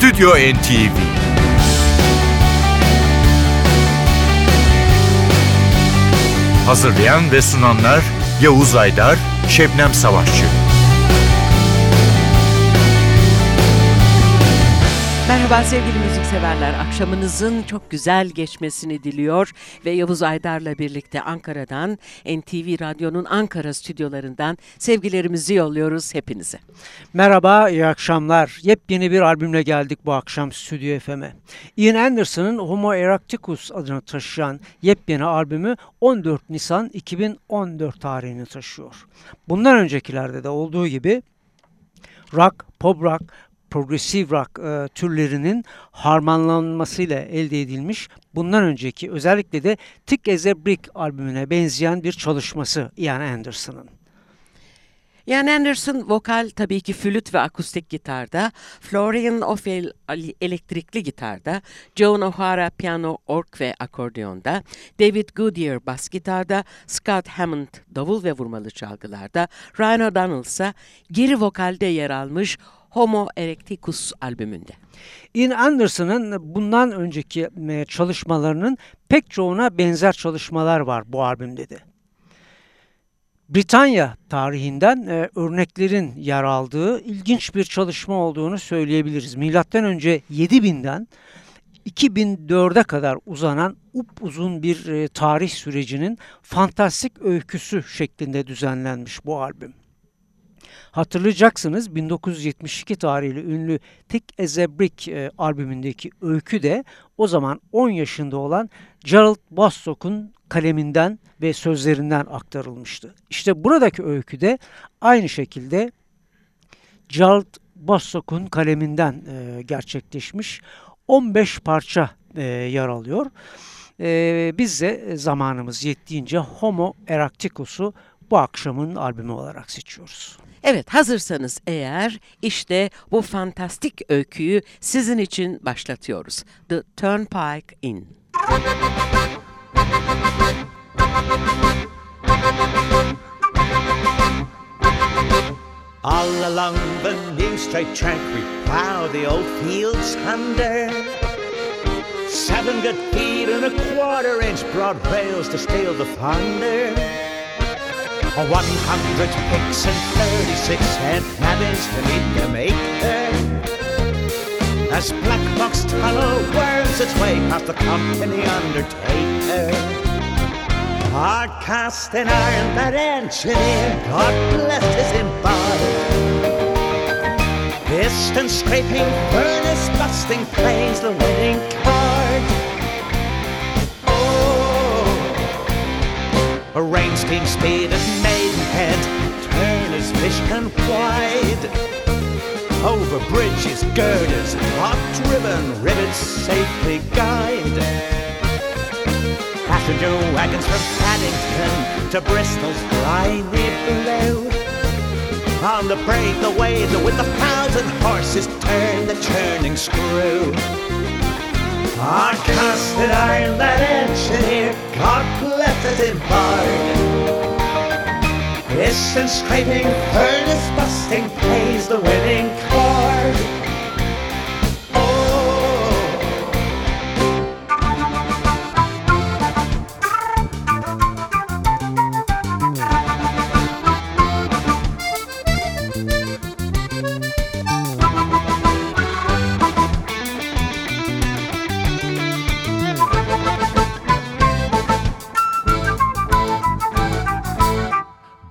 Stüdyo NTV Hazırlayan ve sunanlar Yavuz Aydar, Şebnem Savaşçı. Merhaba sevgili müzikseverler. Akşamınızın çok güzel geçmesini diliyor ve Yavuz Aydar'la birlikte Ankara'dan NTV Radyo'nun Ankara stüdyolarından sevgilerimizi yolluyoruz hepinize. Merhaba, iyi akşamlar. Yepyeni bir albümle geldik bu akşam Stüdyo FM'e. Ian Anderson'ın Homo Erecticus adını taşıyan yepyeni albümü 14 Nisan 2014 tarihini taşıyor. Bundan öncekilerde de olduğu gibi rock, pop rock, progressive rock e, türlerinin harmanlanmasıyla elde edilmiş bundan önceki özellikle de Tick as a Brick albümüne benzeyen bir çalışması Ian Anderson'ın. Ian Anderson vokal tabii ki flüt ve akustik gitarda, Florian Ophel elektrikli gitarda, Joan O'Hara piyano, ork ve akordeonda, David Goodyear bas gitarda, Scott Hammond davul ve vurmalı çalgılarda, Ryan O'Donnell ise geri vokalde yer almış Homo Erecticus albümünde. Ian Anderson'ın bundan önceki e, çalışmalarının pek çoğuna benzer çalışmalar var bu albümde de. Britanya tarihinden e, örneklerin yer aldığı ilginç bir çalışma olduğunu söyleyebiliriz. Milattan önce 7000'den 2004'e kadar uzanan upuzun bir e, tarih sürecinin fantastik öyküsü şeklinde düzenlenmiş bu albüm. Hatırlayacaksınız 1972 tarihli ünlü Thick as a Brick e, albümündeki öykü de o zaman 10 yaşında olan Gerald Bostock'un kaleminden ve sözlerinden aktarılmıştı. İşte buradaki öykü de aynı şekilde Gerald Bostock'un kaleminden e, gerçekleşmiş 15 parça e, yer alıyor. E, biz de zamanımız yettiğince Homo Erecticus'u bu akşamın albümü olarak seçiyoruz. Evet hazırsanız eğer işte bu fantastik öyküyü sizin için başlatıyoruz. The Turnpike Inn. All along the new straight track we plow the old fields under. Seven good feet and a quarter inch broad rails to steal the thunder. A 100 picks and 36 cent nabbies to meet them. As Black Box Tunnel worms its way past the company undertaker. Hard cast in iron, that engineer, God bless his embodied. Piston scraping, furnace busting, plays the winning A rain steam speed at Maidenhead, turn his vision wide. Over bridges, girders, hot driven, rivets safely guide. Passenger wagons from Paddington to Bristol's briny blue. On the braid, the wade, with the thousand horses turn the churning screw. Our casted iron that engineer, God bless us in bargain. Piston scraping, furnace busting, plays the winning chord.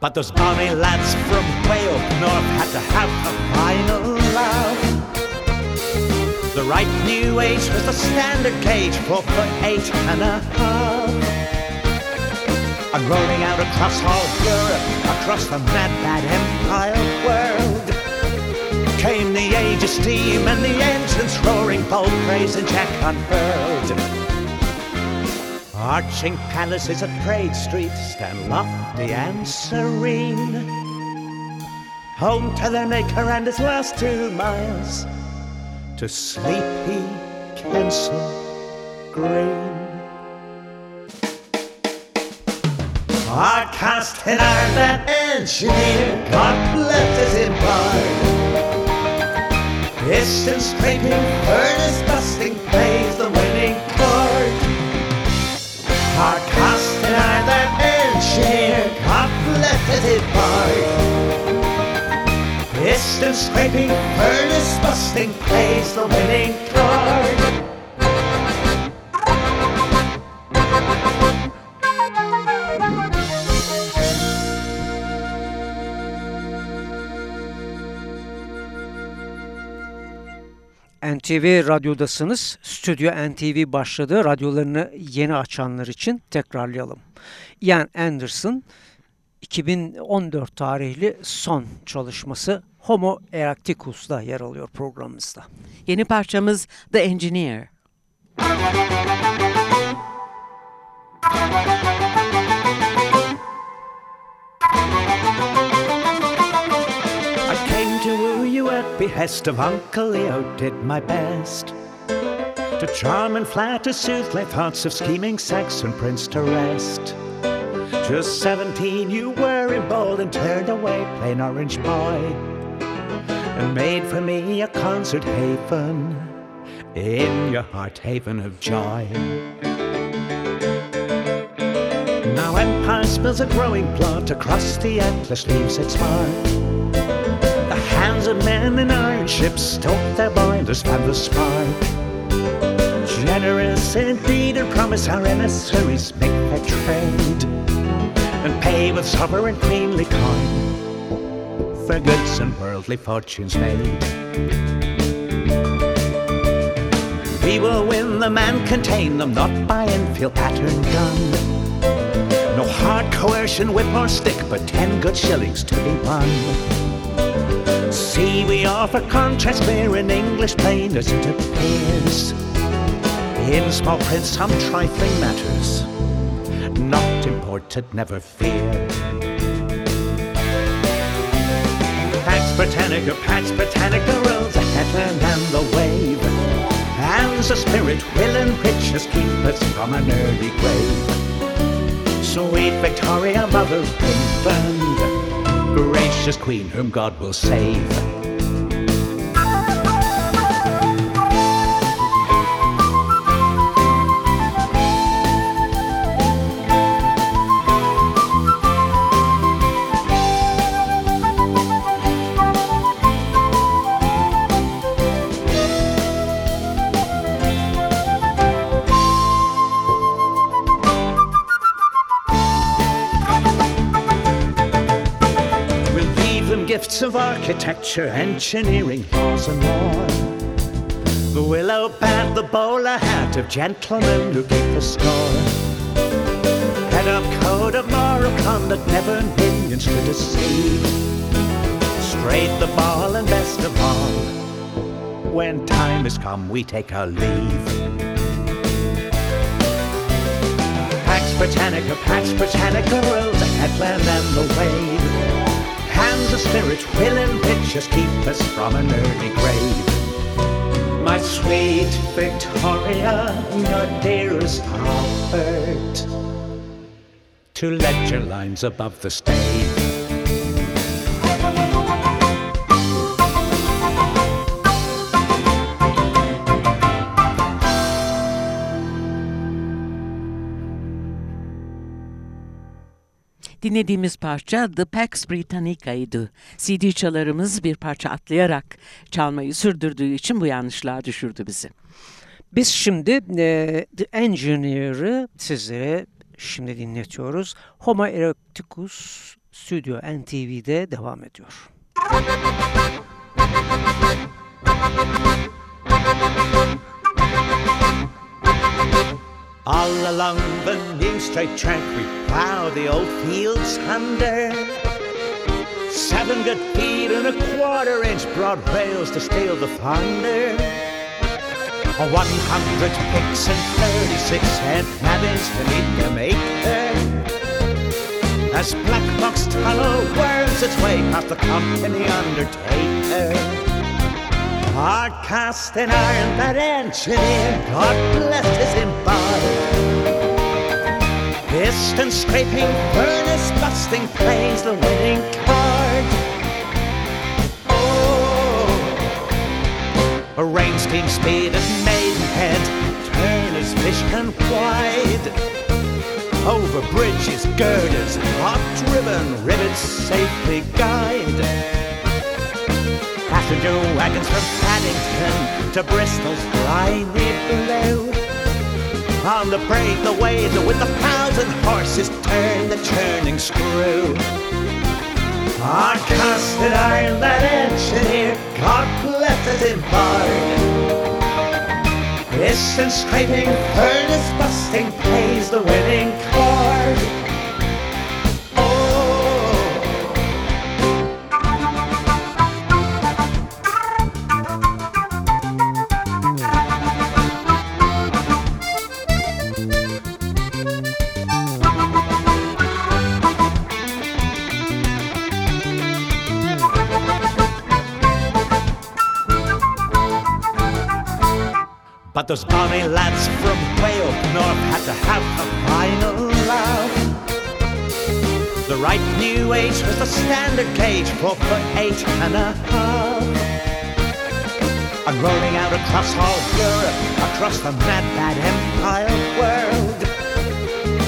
But those army lads from way up north had to have a final laugh. The right new age was the standard gauge, four foot eight and a half. And rolling out across all Europe, across the mad, mad empire world, came the age of steam and the engines roaring, bold praise and jack unfurled. Arching palaces at Trade Street stand lofty and serene. Home to their maker and his last two miles to sleepy Kensal Green. Our cast in iron that engineer, God bless his in bar. Piston scraping, furnace busting plays the his heart. Piston scraping, furnace busting plays the winning chord. NTV Radyo'dasınız. Stüdyo NTV başladı. Radyolarını yeni açanlar için tekrarlayalım. Ian Anderson 2014 tarihli son çalışması Homo Erecticus'da yer alıyor programımızda. Yeni parçamız The Engineer. I came to woo you at behest of Uncle Leo, did my best. To charm and flatter, soothe thoughts of scheming Saxon prince to rest. Just seventeen, you were emboldened, and turned away, plain orange boy, and made for me a concert haven in your heart haven of joy. Now empire spills a growing plot across the Atlas, leaves its mark. The hands of men in iron ships stoke their boilers, fan the spark. Generous indeed and promise our emissaries make their trade and pay with sovereign queenly coin for goods and worldly fortunes made. We will win them and contain them, not by Enfield pattern gun. No hard coercion, whip or stick, but ten good shillings to be won. See, we offer contrast clear in English plain as it appears. In small print, some trifling matters, important, never fear. Pax Britannica, Pax Britannica rolls a headland and the wave. And the spirit will and riches keep us from an early grave. Sweet Victoria, Mother of England, gracious Queen whom God will save. Architecture, engineering, laws, and more. The willow pad, the bowler hat of gentlemen who keep the score. Head up code of moral conduct, never millions to deceive. Straight the ball, and best of all, when time has come, we take our leave. Pax Britannica, Pax Britannica rolls a headland and the wave. Spirit, will pitches keep us from an early grave. My sweet Victoria, your dearest comfort, to ledger lines above the stage. Dinlediğimiz parça The Pax Britannica'ydı. CD çalarımız bir parça atlayarak çalmayı sürdürdüğü için bu yanlışlığa düşürdü bizi. Biz şimdi e, The Engineer'ı sizlere şimdi dinletiyoruz. Homo Erecticus Studio NTV'de devam ediyor. All along the new straight track we plough the old fields under. Seven good feet and a quarter inch broad rails to steal the thunder. A one hundred picks and thirty-six head cabins to meet them acre. As Black Box Tunnel worms its way past the company undertaker. Hard cast iron, that engineer, God bless his embodied. Piston scraping, furnace busting, plays the winning card. Oh, a rain-steam speed at Maidenhead, Turner's fish can wide. Over bridges, girders, hot-driven rivets safely guide. Passenger wagons from Paddington to Bristol's briny blue. On the brake, the waves with the thousand horses turn the churning screw. Our casted iron that engineer, God us in part. Piston scraping, furnace busting, plays the winning chord. Those bonny lads from way up north had to have a final laugh. The right new age was the standard gauge, four foot eight and a half. And rolling out across all Europe, across the mad, bad empire world,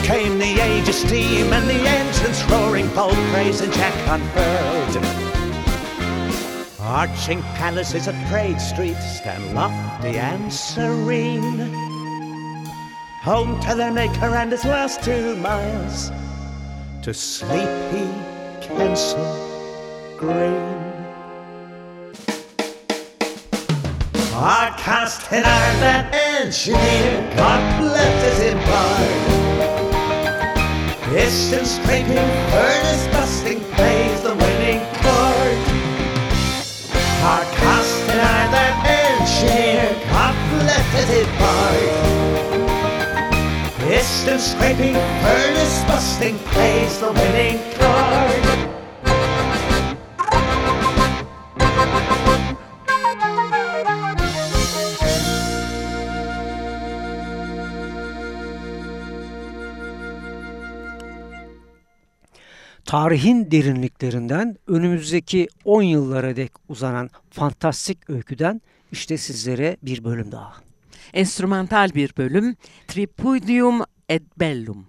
came the age of steam and the engines roaring, bold praise and Jack unfurled. Arching palaces at Trade Street stand lofty and serene. Home to their maker and his last two miles to sleepy Kensal Green. Our cast in iron that engineer, God bless his impart. Piston scraping, furnace busting, plays the his part. Piston scraping, furnace busting, plays the winning chord. Tarihin derinliklerinden önümüzdeki 10 yıllara dek uzanan fantastik öyküden işte sizlere bir bölüm daha. Enstrümantal bir bölüm Tripudium et Bellum.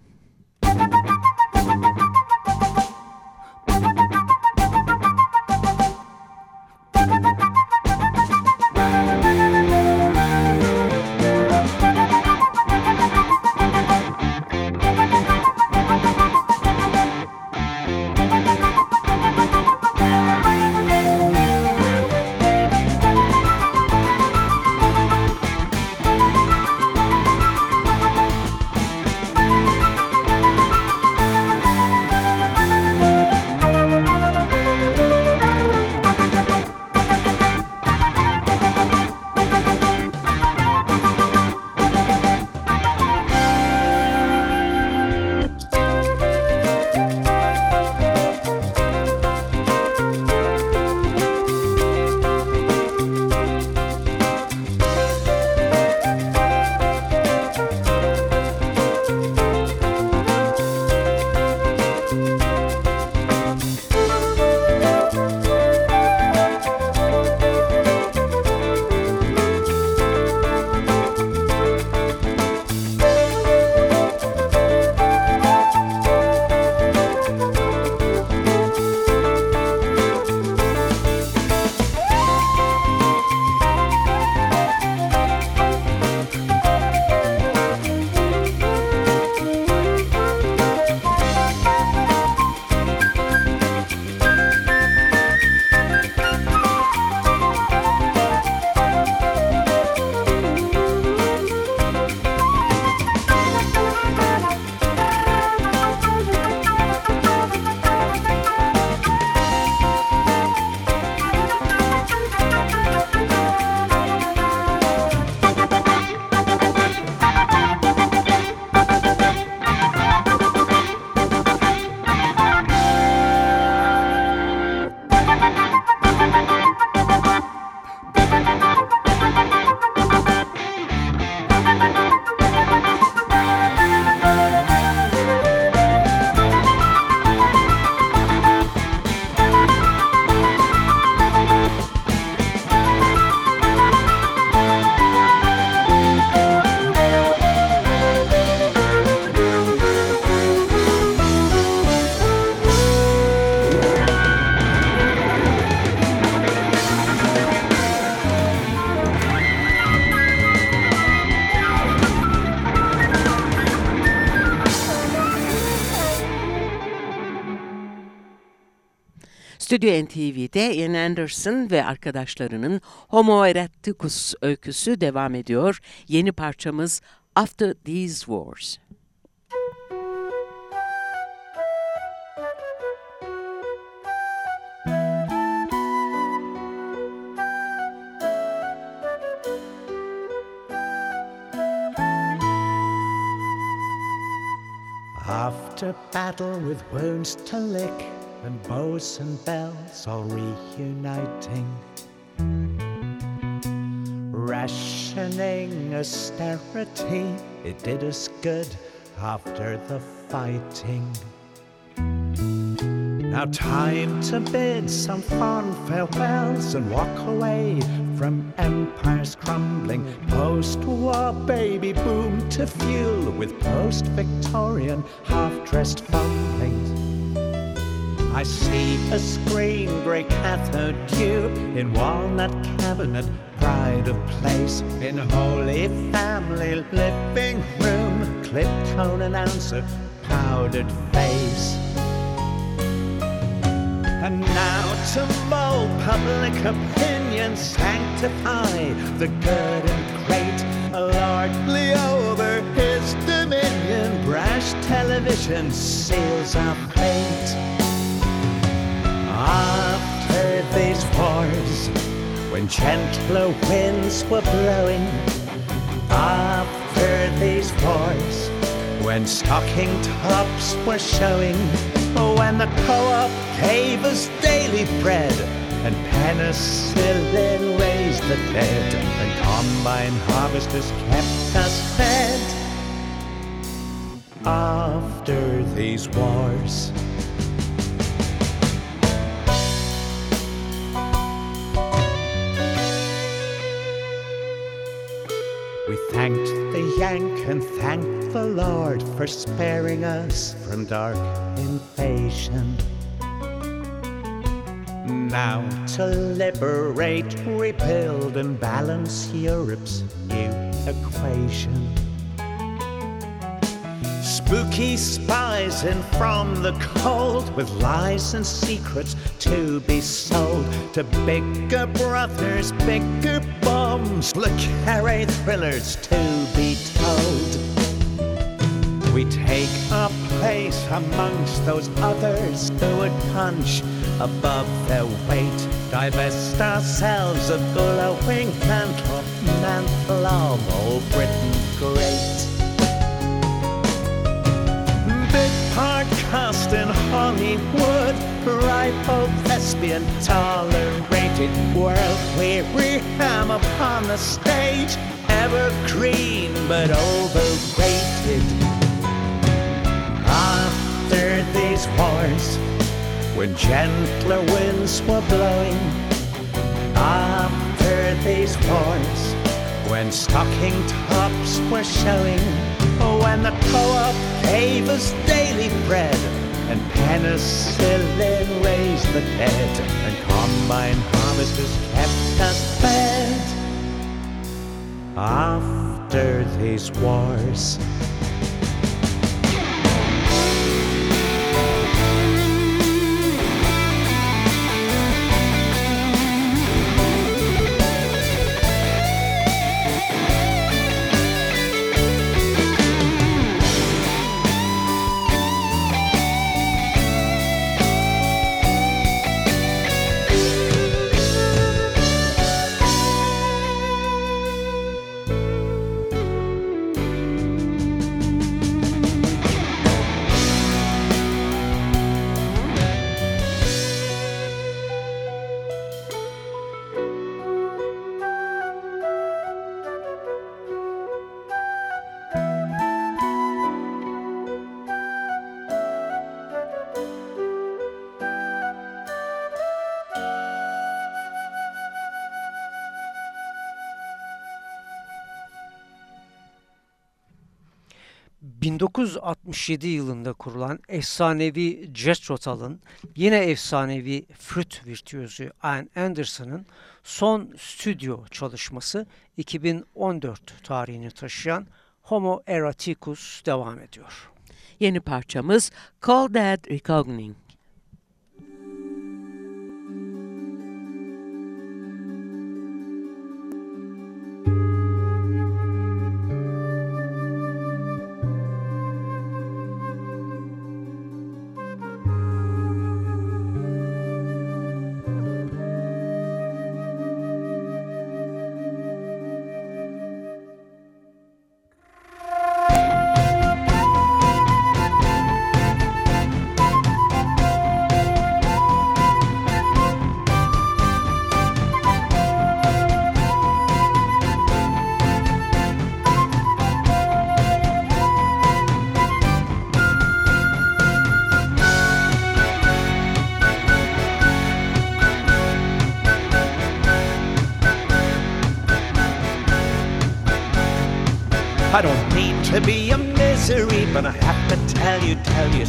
Stüdyo NTV'de Ian Anderson ve arkadaşlarının Homo erecticus öyküsü devam ediyor. Yeni parçamız After These Wars. After battle with wounds to lick and bows and bells all reuniting, rationing austerity, it did us good after the fighting. Now time to bid some fond farewells and walk away from empires crumbling. Post-war baby boom to fuel with post-Victorian half-dressed fumblings. I see a screen break grey cathode tube in walnut cabinet, pride of place in holy family living room, clip tone announcer, powdered face. And now to mold public opinion, sanctify the good and great, lordly over his dominion, brash television seals our fate. After these wars, when gentler winds were blowing, after these wars, when stocking tops were showing, when the co-op gave us daily bread, and penicillin raised the dead, and combine harvesters kept us fed. After these wars, Lord for sparing us from dark invasion. Now to liberate, rebuild, and balance Europe's new equation. Spooky spies in from the cold with lies and secrets to be sold to bigger brothers, bigger bombs, Le Carre thrillers to be told. We take our place amongst those others who would punch above their weight, divest ourselves of glowing mantle, mantle of old Britain great. Big part cast in Hollywood, ripe thespian, tolerated, world weary ham upon the stage, evergreen but overrated. These wars, when gentler winds were blowing, after these wars, when stocking tops were showing, when the co-op gave us daily bread, and penicillin raised the dead, and combine harvesters kept us fed. After these wars, ...1967 yılında kurulan efsanevi Jethro Tull'ın... ...yine efsanevi flüt virtüözü Ian Anderson'ın... ...son stüdyo çalışması... ...2014 tarihini taşıyan... ...Homo Erecticus devam ediyor. Yeni parçamız Call That Recogning.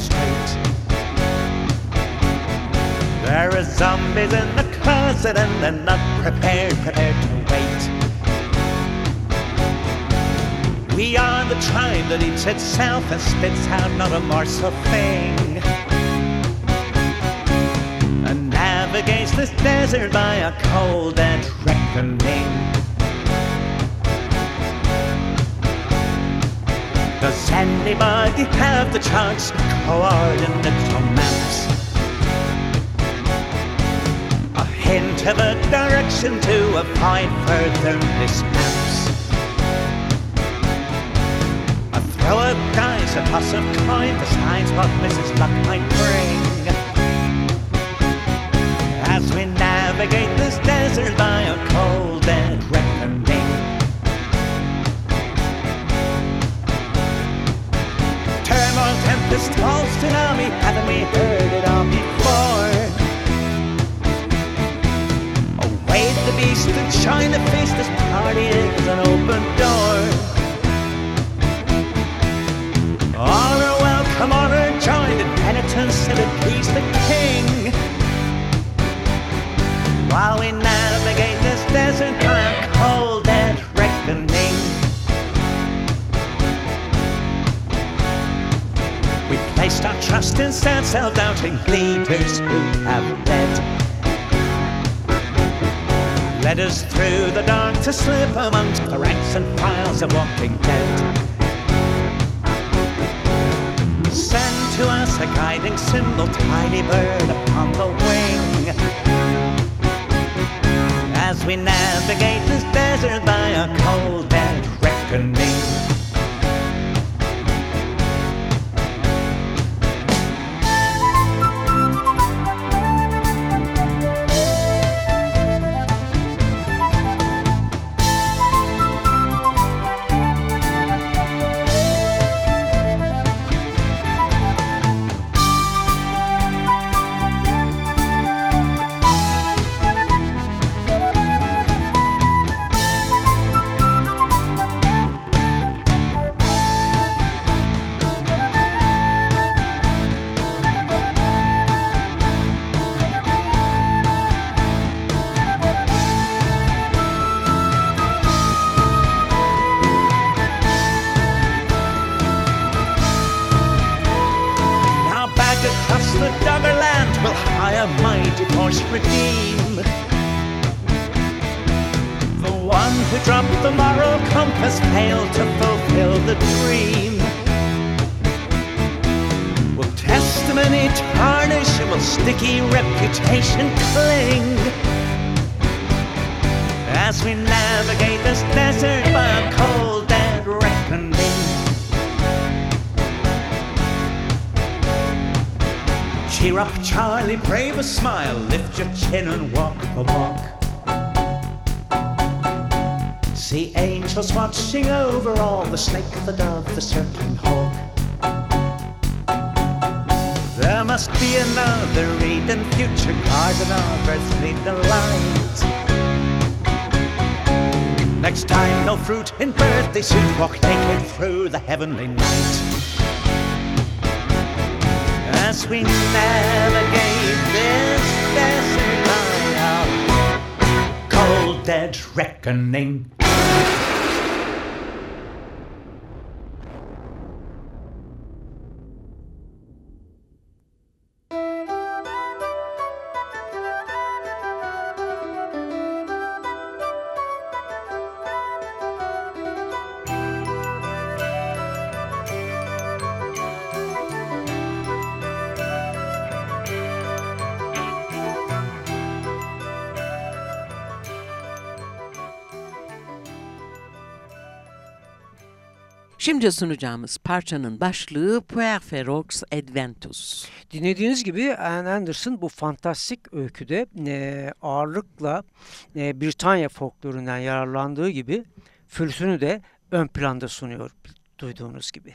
Straight. There are zombies in the closet and they're not prepared, prepared to wait. We are the tribe that eats itself and spits out not a morsel thing. And navigates this desert by a cold and reckoning. Anybody have the chance to coordinate maps? A hint of a direction to avoid further mishaps. A throw of dice, a toss of coin decides what Mrs. Luck might bring. As we navigate this desert by a cold and reckoning. Tempest, tossed tsunami, haven't we heard it all before? Away the beast and the face, this party is an open door. Are welcome, are joined in penitence and appease the king. While we navigate this desert our trust self-doubting leaders who have led. Led us through the dark to slip amongst the ranks and files of walking dead. Send to us a guiding symbol, tiny bird upon the wing. As we navigate this desert by a cold and reckoning. Redeem. The one who dropped the moral compass failed to fulfill the dream. Will testimony tarnish? Will sticky reputation cling? As we navigate this desert by cold Cheer up, Charlie, brave a smile, lift your chin and walk the walk. See angels watching over all, the snake, the dove, the circling hawk. There must be another Eden future, and all birds lead the light. Next time, no fruit in birthday suit, walk naked through the heavenly night as we navigate this desert by our cold dead reckoning. Şimdi sunacağımız parçanın başlığı Puer Ferox Adventus. Dinlediğiniz gibi Anne Anderson bu fantastik öyküde e, ağırlıkla e, Britanya folklorundan yararlandığı gibi flütünü de ön planda sunuyor duyduğunuz gibi.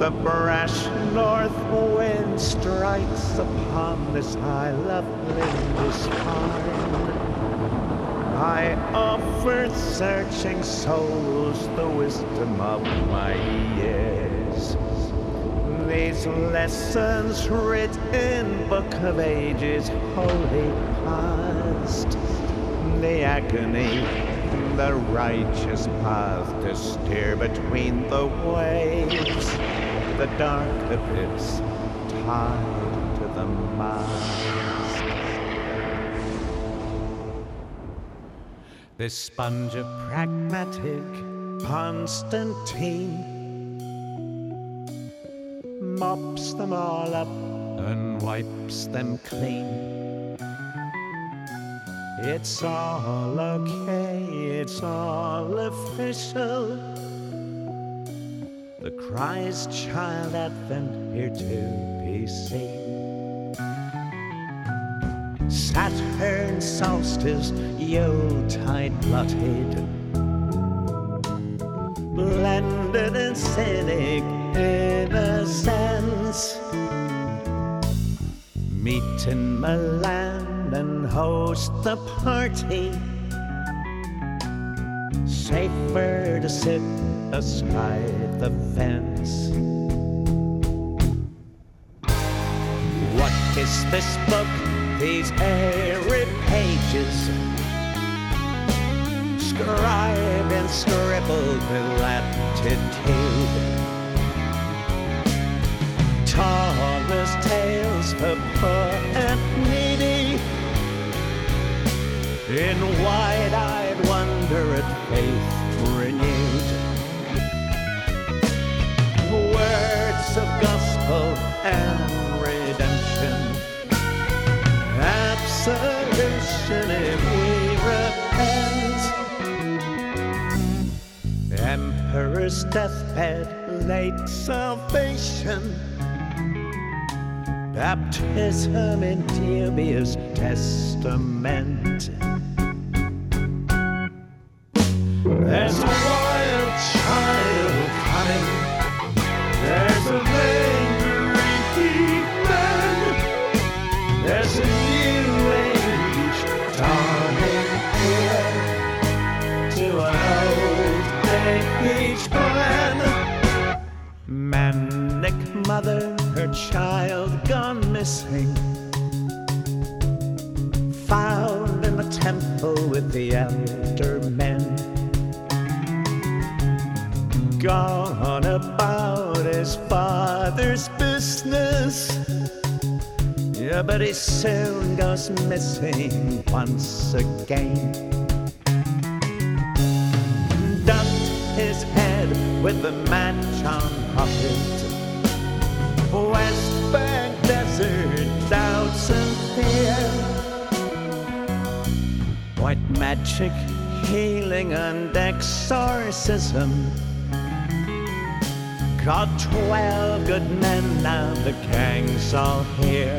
The brash north wind strikes upon this high lovely discard. I offer searching souls the wisdom of my years. These lessons written in book of ages holy past. The agony, the righteous path to steer between the waves. The dark abyss tied to the mast. This sponge of pragmatic Constantine mops them all up and wipes them clean. It's all okay, it's all official. The Christ child advent here to be seen. Saturn solstice, Yuletide blotted, blended and cynic innocence. Meet in Milan and host the party. Safer to sit astride the fence. What is this book? These airy pages scribed and scribbled with latitude. Tallest tales for poor and needy. In wide-eyed wonder at faith and redemption. Absolution if we repent. Emperor's deathbed, late salvation. Baptism in dubious testament. Found in the temple with the elder men. Gone about his father's business. Yeah, but he soon goes missing once again. Ducked his head with the match on pocket. Magic, healing and exorcism. Got twelve good men, now the gang's all here.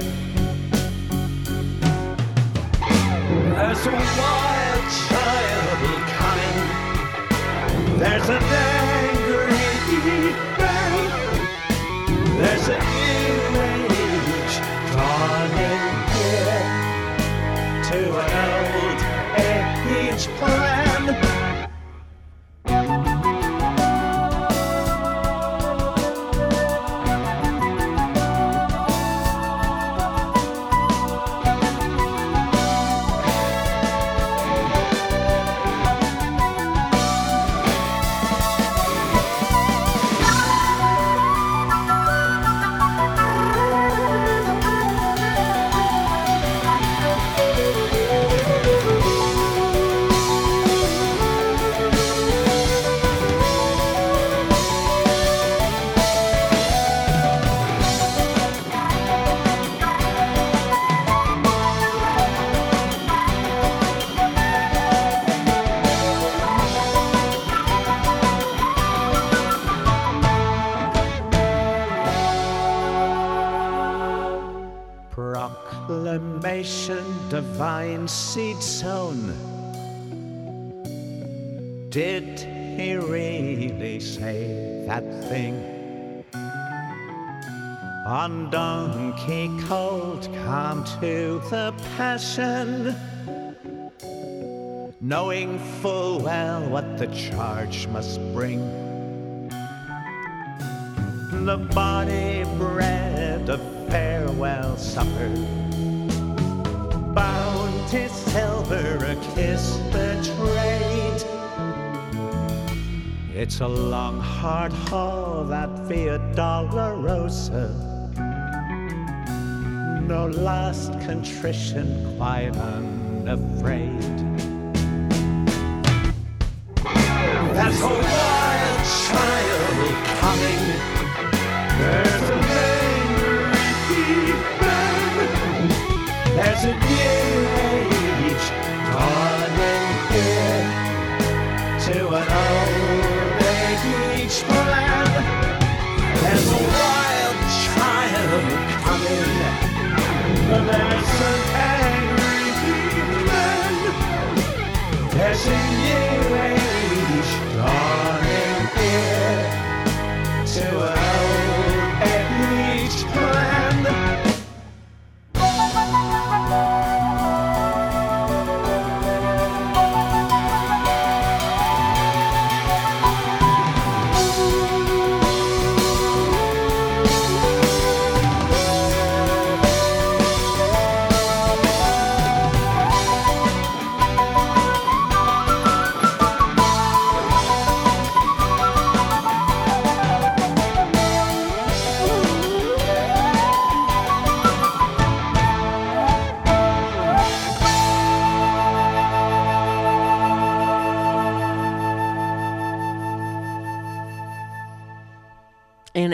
There's a wild child coming. There's an angry man. There's a new age dawning here to an seed sown. Did he really say that thing? On donkey colt come to the passion, knowing full well what the charge must bring. The body bread a farewell supper, bounty silver a kiss betrayed. It's a long, hard haul that Via Dolorosa. No last contrition, quite unafraid. There's a wild child coming.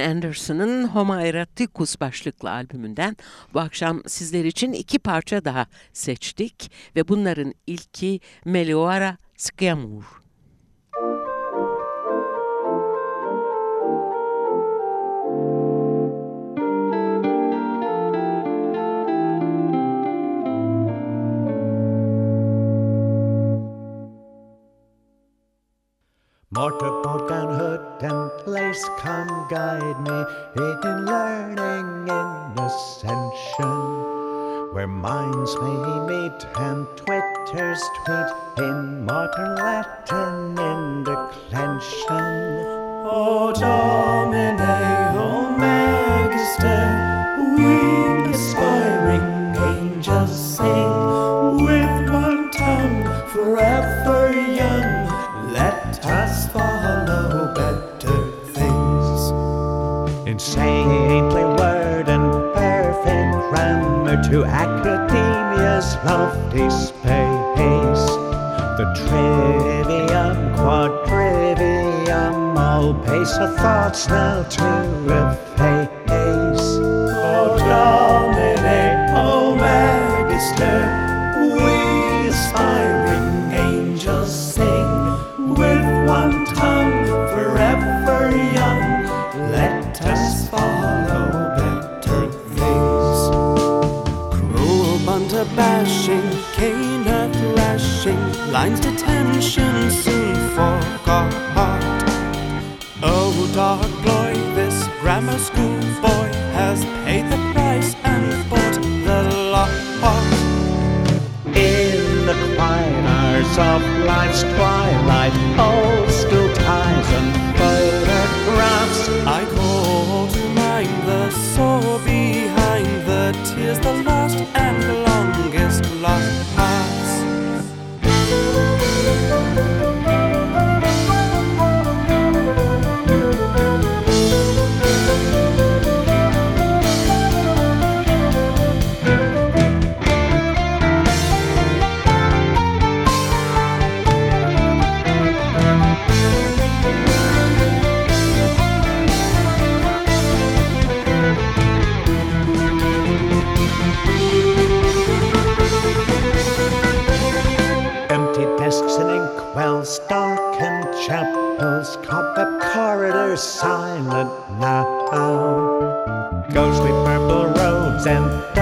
Anderson'ın Homo Eroticus başlıklı albümünden bu akşam sizler için iki parça daha seçtik ve bunların ilki Meliora Sciamur. Mortar, bolt, and hood and lace, come guide me in learning in ascension, where minds may meet and twitters tweet in modern Latin in declension. O Domine, O Magister, we to academia's lofty space. The trivium, quadrivium, all pace of thoughts now to efface. Lines detention soon and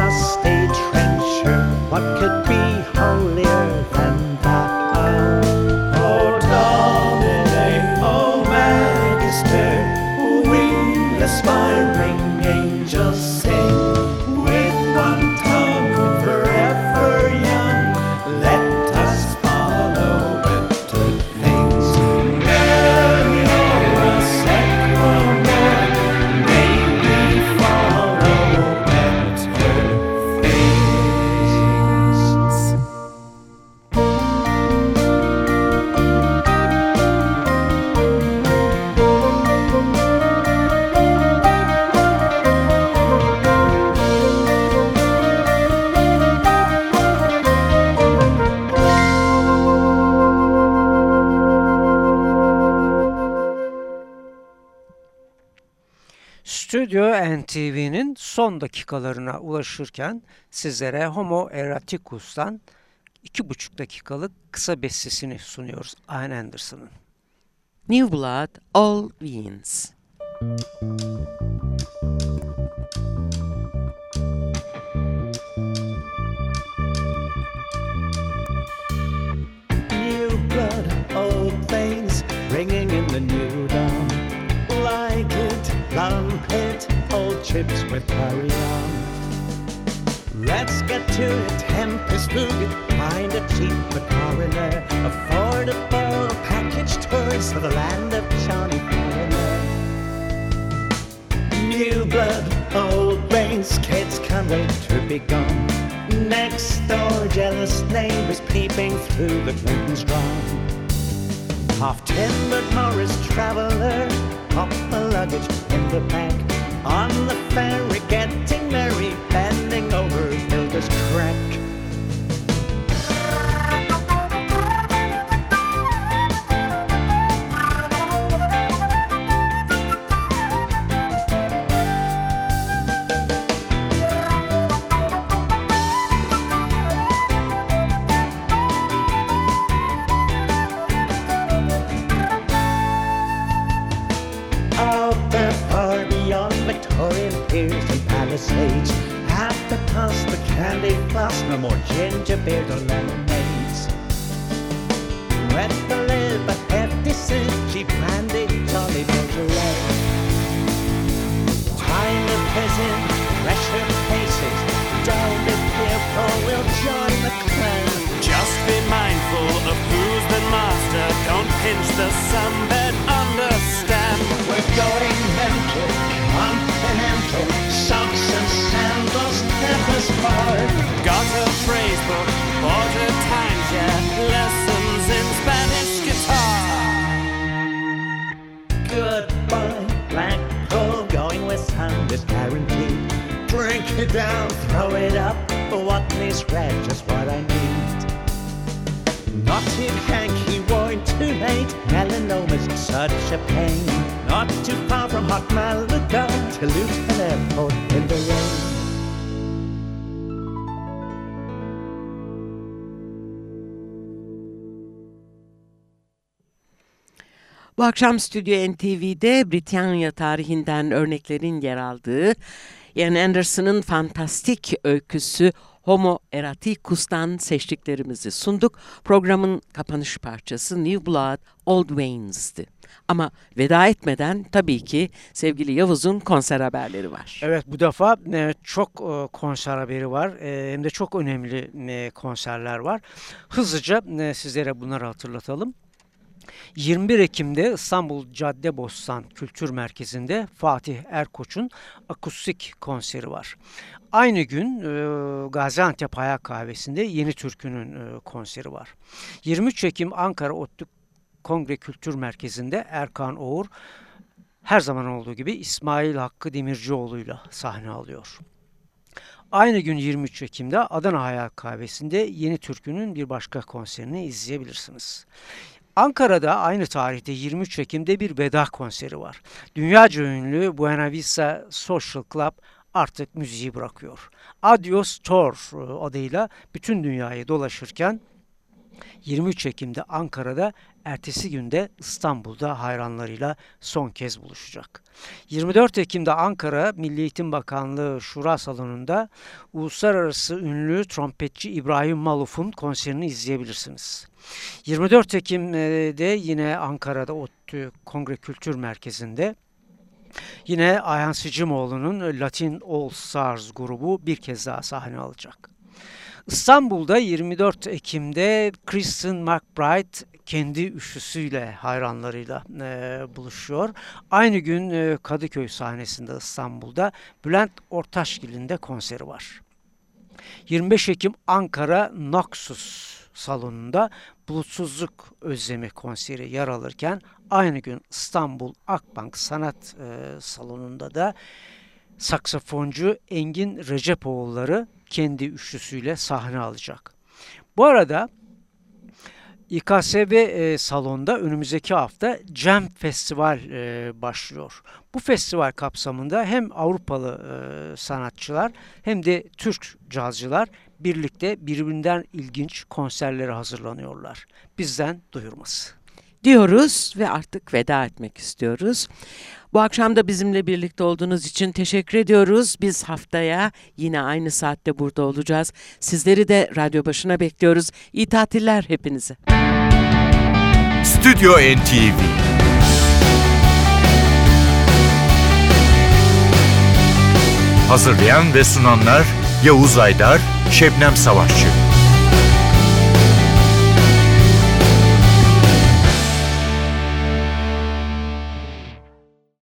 son dakikalarına ulaşırken sizlere Homo Eroticus'tan iki buçuk dakikalık kısa bestesini sunuyoruz Ian Anderson'ın. New Blood, All Beings. New chips with carry on. Let's get to it, Tempest Food. Find a cheap coroner. Affordable package tours for the land of Johnny Foreigner. New blood, old veins, kids can't wait to be gone. Next door, jealous neighbors peeping through the curtains drawn. Half timbered Morris traveler, pop the luggage in the back. On the ferry, getting merry, bending over Builder's crack. Pinch the sunbed, understand. We're going mental, continental, socks and sandals, peppers far. Got a phrase book, border times, yeah. Lessons in Spanish guitar. Goodbye, Blackpool, going with sound is guaranteed. Drink it down, throw it up, for what needs red, just what I need. Not too hanky, worn too late, melanoma's such a pain. Not too far from hot Malaga to Luton Airport in the rain. Bu akşam Stüdyo NTV'de Britanya tarihinden örneklerin yer aldığı Ian Anderson'ın fantastik öyküsü Homo Eroticus'tan seçtiklerimizi sunduk. Programın kapanış parçası New Blood, Old Waynes'ti. Ama veda etmeden tabii ki sevgili Yavuz'un konser haberleri var. Evet bu defa e, çok e, konser haberi var E, hem de çok önemli konserler var. Hızlıca sizlere bunları hatırlatalım. 21 Ekim'de İstanbul Caddebostan Kültür Merkezi'nde Fatih Erkoç'un akustik konseri var. Aynı gün e, Gaziantep Hayal Kahvesi'nde Yeni Türkü'nün e, konseri var. 23 Ekim Ankara ODTÜ Kongre Kültür Merkezi'nde Erkan Oğur her zaman olduğu gibi İsmail Hakkı Demircioğlu'yla sahne alıyor. Aynı gün 23 Ekim'de Adana Hayal Kahvesi'nde Yeni Türkü'nün bir başka konserini izleyebilirsiniz. Ankara'da aynı tarihte 23 Ekim'de bir veda konseri var. Dünyaca ünlü Buena Vista Social Club artık müziği bırakıyor. Adios Tour e, adıyla bütün dünyayı dolaşırken 23 Ekim'de Ankara'da, ertesi günde İstanbul'da hayranlarıyla son kez buluşacak. 24 Ekim'de Ankara Milli Eğitim Bakanlığı Şura Salonu'nda uluslararası ünlü trompetçi İbrahim Maluf'un konserini izleyebilirsiniz. 24 Ekim'de yine Ankara'da ODTÜ Kongre Kültür Merkezi'nde Yine Ayhan Sicimoğlu'nun Latin All Stars grubu bir kez daha sahne alacak. İstanbul'da 24 Ekim'de Kristen McBride kendi üçlüsüyle hayranlarıyla e, buluşuyor. Aynı gün e, Kadıköy sahnesinde İstanbul'da Bülent Ortaçgil'in de konseri var. 25 Ekim Ankara Noxus salonunda Bulutsuzluk Özlemi konseri yer alırken aynı gün İstanbul Akbank Sanat e, Salonu'nda da saksafoncu Engin Recepoğulları kendi üçlüsüyle sahne alacak. Bu arada İKSV e, salonda önümüzdeki hafta Jam Festival e, başlıyor. Bu festival kapsamında hem Avrupalı e, sanatçılar hem de Türk cazcılar birlikte birbirinden ilginç konserlere hazırlanıyorlar. Bizden duyurması. Diyoruz ve artık veda etmek istiyoruz. Bu akşam da bizimle birlikte olduğunuz için teşekkür ediyoruz. Biz haftaya yine aynı saatte burada olacağız. Sizleri de radyo başına bekliyoruz. İyi tatiller hepinize. Stüdyo NTV Hazırlayan ve sunanlar Yavuz Aydar, Şebnem Savaşçı